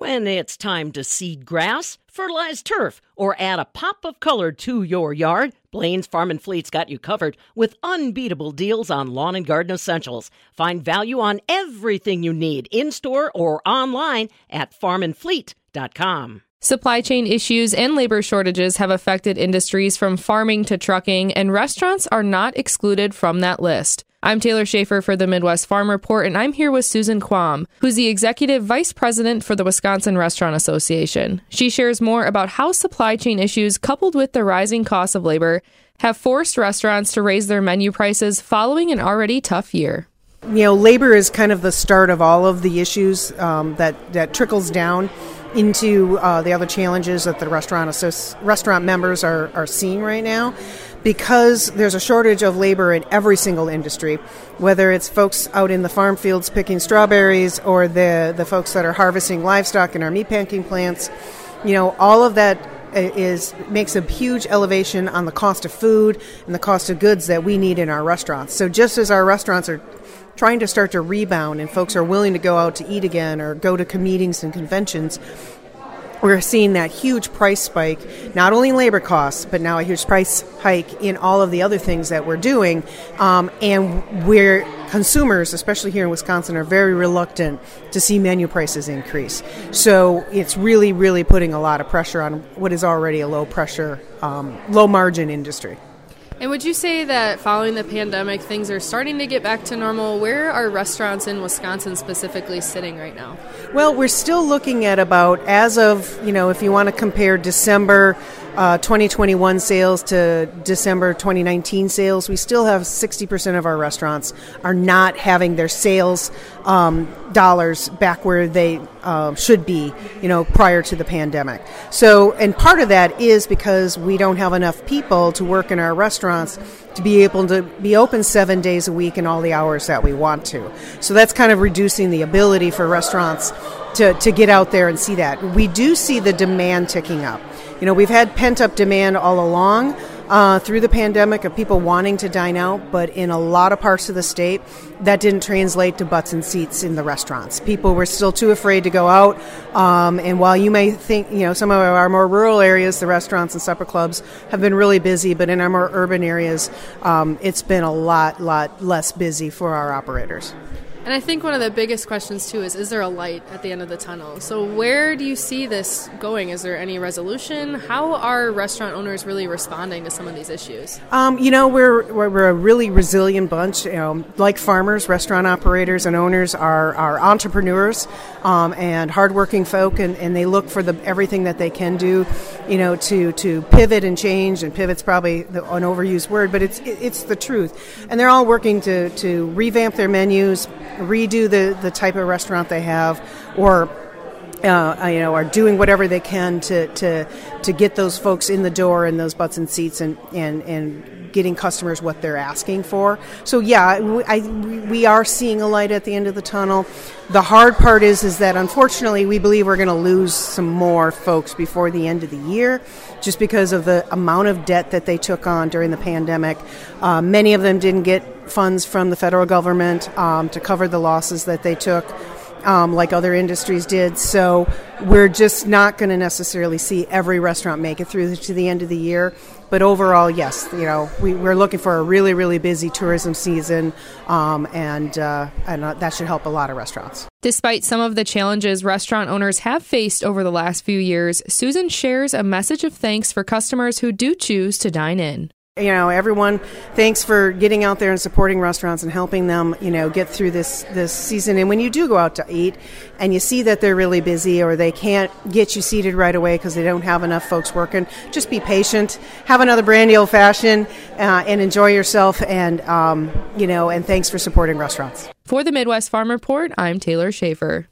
When it's time to seed grass, fertilize turf, or add a pop of color to your yard, Blain's Farm and Fleet's got you covered with unbeatable deals on lawn and garden essentials. Find value on everything you need in store or online at farmandfleet.com. Supply chain issues and labor shortages have affected industries from farming to trucking, and restaurants are not excluded from that list. I'm Taylor Schaefer for the Midwest Farm Report, and I'm here with Susan Quam, who's the Executive Vice President for the Wisconsin Restaurant Association. She shares more about how supply chain issues, coupled with the rising cost of labor, have forced restaurants to raise their menu prices following an already tough year. You know, labor is kind of the start of all of the issues um, that, that trickles down into uh, the other challenges that the restaurant restaurant members are, are seeing right now because there's a shortage of labor in every single industry, whether it's folks out in the farm fields picking strawberries or the, the folks that are harvesting livestock in our meat packing plants. You know, all of that uh, is makes a huge elevation on the cost of food and the cost of goods that we need in our restaurants. So just as our restaurants are trying to start to rebound and folks are willing to go out to eat again or go to meetings and conventions, we're seeing that huge price spike, not only in labor costs, but now a huge price hike in all of the other things that we're doing. Um, and we're consumers, especially here in Wisconsin, are very reluctant to see menu prices increase. So it's really, really putting a lot of pressure on what is already a low pressure, um, low margin industry. And would you say that following the pandemic, things are starting to get back to normal? Where are restaurants in Wisconsin specifically sitting right now? Well, we're still looking at about, as of, you know, if you want to compare December uh, 2021 sales to December 2019 sales, we still have 60% of our restaurants are not having their sales um, dollars back where they uh, should be, you know, prior to the pandemic. So, and part of that is because we don't have enough people to work in our restaurants to be able to be open seven days a week and all the hours that we want to. So that's kind of reducing the ability for restaurants to, to get out there and see that. We do see the demand ticking up. You know, we've had pent up demand all along uh, through the pandemic of people wanting to dine out, but in a lot of parts of the state, that didn't translate to butts and seats in the restaurants. People were still too afraid to go out. Um, and while you may think, you know, some of our more rural areas, the restaurants and supper clubs have been really busy, but in our more urban areas, um, it's been a lot, lot less busy for our operators. And I think one of the biggest questions too is is there a light at the end of the tunnel? So where do you see this going? Is there any resolution? How are restaurant owners really responding to some of these issues? Um, you know, we're, we're a really resilient bunch. You know, like farmers, restaurant operators and owners are, are entrepreneurs um, and hardworking folk, and, and they look for the everything that they can do, you know, to, to pivot and change. And pivot's probably the, an overused word, but it's it's the truth. And they're all working to, to revamp their menus redo the, the type of restaurant they have, or uh, you know, are doing whatever they can to, to to get those folks in the door and those butts and seats and, and, and getting customers what they're asking for. So yeah, I, we are seeing a light at the end of the tunnel. The hard part is is that unfortunately we believe we're going to lose some more folks before the end of the year, just because of the amount of debt that they took on during the pandemic. Uh, many of them didn't get funds from the federal government um, to cover the losses that they took um, like other industries did. So we're just not going to necessarily see every restaurant make it through to the end of the year. But overall, yes, you know, we, are looking for a really, really busy tourism season, um, and uh, and uh, that should help a lot of restaurants. Despite some of the challenges restaurant owners have faced over the last few years, Susan shares a message of thanks for customers who do choose to dine in you know everyone thanks for getting out there and supporting restaurants and helping them you know get through this this season. And when you do go out to eat and you see that they're really busy or they can't get you seated right away because they don't have enough folks working just be patient. Have another brandy old fashioned uh, and enjoy yourself and um, you know and thanks for supporting restaurants. For the midwest farm report i'm taylor schaefer